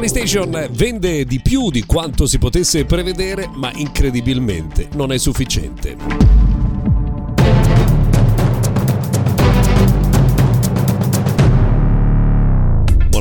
La PlayStation vende di più di quanto si potesse prevedere, ma incredibilmente non è sufficiente.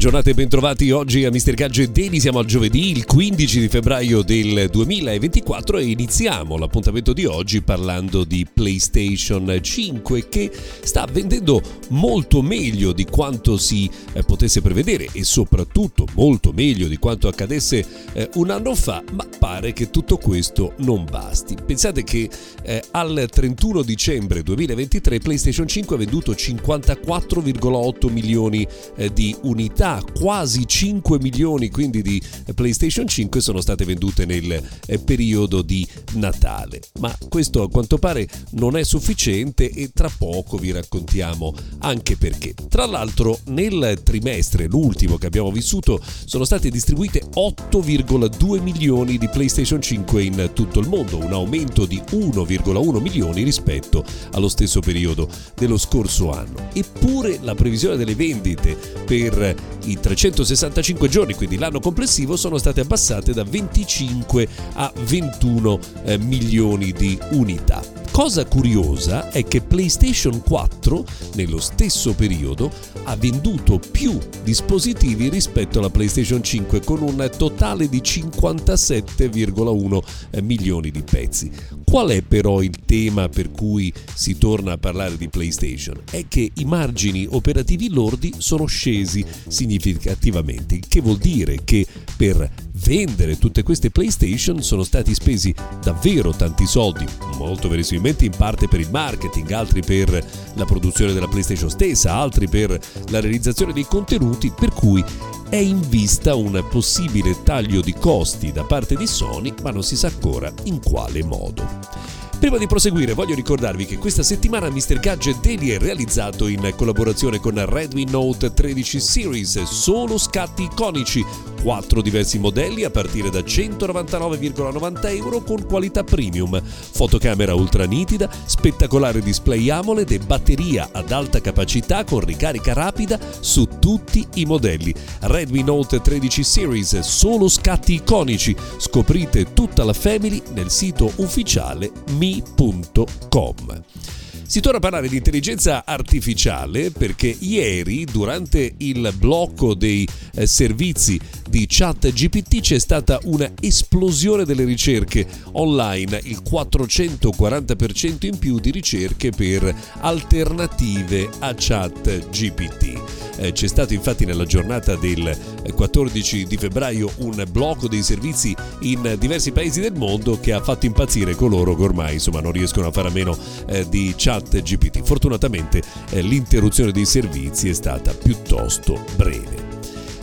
Giornata e bentrovati oggi a Mr. Gadget Daily. Siamo al giovedì, il 15 di febbraio del 2024 e iniziamo l'appuntamento di oggi parlando di PlayStation 5 che sta vendendo molto meglio di quanto si eh, potesse prevedere e soprattutto molto meglio di quanto accadesse eh, un anno fa, ma pare che tutto questo non basti. Pensate che eh, al 31 dicembre 2023 PlayStation 5 ha venduto 54,8 milioni eh, di unità unità, quasi 5 milioni quindi di PlayStation 5 sono state vendute nel eh, periodo di Natale. Ma questo a quanto pare non è sufficiente e tra poco vi raccontiamo anche perché. Tra l'altro nel trimestre, l'ultimo che abbiamo vissuto, sono state distribuite 8,2 milioni di PlayStation 5 in tutto il mondo, un aumento di 1,1 milioni rispetto allo stesso periodo dello scorso anno. Eppure la previsione delle vendite per i 365 giorni, quindi l'anno complessivo, sono state abbassate da 25 a 21 eh, milioni di unità. Cosa curiosa è che PlayStation 4 nello stesso periodo ha venduto più dispositivi rispetto alla PlayStation 5 con un totale di 57,1 eh, milioni di pezzi. Qual è però il tema per cui si torna a parlare di PlayStation? È che i margini operativi lordi sono scesi significativamente, il che vuol dire che per vendere tutte queste PlayStation sono stati spesi davvero tanti soldi, molto verosimilmente in parte per il marketing, altri per la produzione della PlayStation stessa, altri per la realizzazione dei contenuti, per cui è in vista un possibile taglio di costi da parte di Sony, ma non si sa ancora in quale modo. Prima di proseguire voglio ricordarvi che questa settimana Mr. Gadget Daily è realizzato in collaborazione con Redmi Note 13 Series, solo scatti iconici, quattro diversi modelli a partire da 199,90 euro con qualità premium, fotocamera ultra nitida, spettacolare display AMOLED e batteria ad alta capacità con ricarica rapida su tutti i modelli. Redmi Note 13 Series, solo scatti iconici. Scoprite tutta la family nel sito ufficiale Mi mi.com. Si torna a parlare di intelligenza artificiale perché ieri, durante il blocco dei eh, servizi di chat GPT, c'è stata una esplosione delle ricerche online, il 440% in più di ricerche per alternative a chat GPT. Eh, c'è stato infatti nella giornata del 14 di febbraio un blocco dei servizi in diversi paesi del mondo che ha fatto impazzire coloro che ormai insomma, non riescono a fare a meno eh, di chat GPT. Fortunatamente eh, l'interruzione dei servizi è stata piuttosto breve.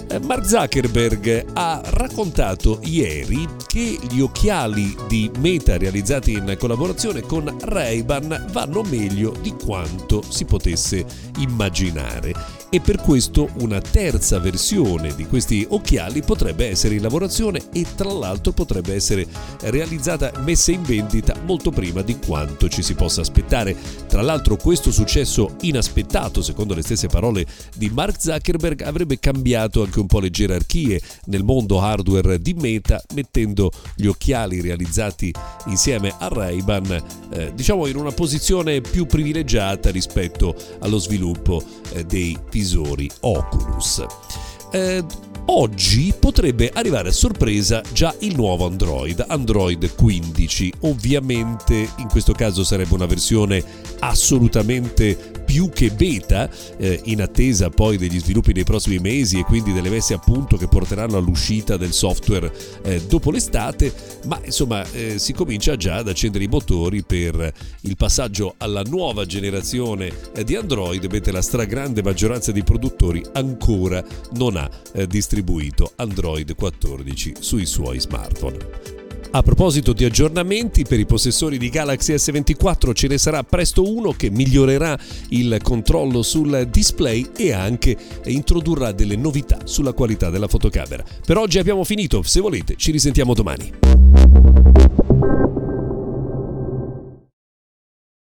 Eh, Mark Zuckerberg ha raccontato ieri che gli occhiali di Meta realizzati in collaborazione con Ray-Ban vanno meglio di quanto si potesse immaginare e per questo una terza versione di questi occhiali potrebbe essere in lavorazione e tra l'altro potrebbe essere realizzata, messa in vendita molto prima di quanto ci si possa aspettare. Tra l'altro questo successo inaspettato, secondo le stesse parole di Mark Zuckerberg, avrebbe cambiato anche un po' le gerarchie nel mondo hardware di Meta, mettendo gli occhiali realizzati insieme a Ray-Ban, eh, diciamo in una posizione più privilegiata rispetto allo sviluppo eh, dei visori Oculus. Eh, oggi potrebbe arrivare a sorpresa già il nuovo Android, Android 15. Ovviamente in questo caso sarebbe una versione assolutamente più che beta, eh, in attesa poi degli sviluppi dei prossimi mesi e quindi delle messe a punto che porteranno all'uscita del software eh, dopo l'estate, ma insomma eh, si comincia già ad accendere i motori per il passaggio alla nuova generazione eh, di Android, mentre la stragrande maggioranza dei produttori ancora non ha eh, distribuito Android 14 sui suoi smartphone. A proposito di aggiornamenti, per i possessori di Galaxy S24 ce ne sarà presto uno che migliorerà il controllo sul display e anche introdurrà delle novità sulla qualità della fotocamera. Per oggi abbiamo finito, se volete ci risentiamo domani.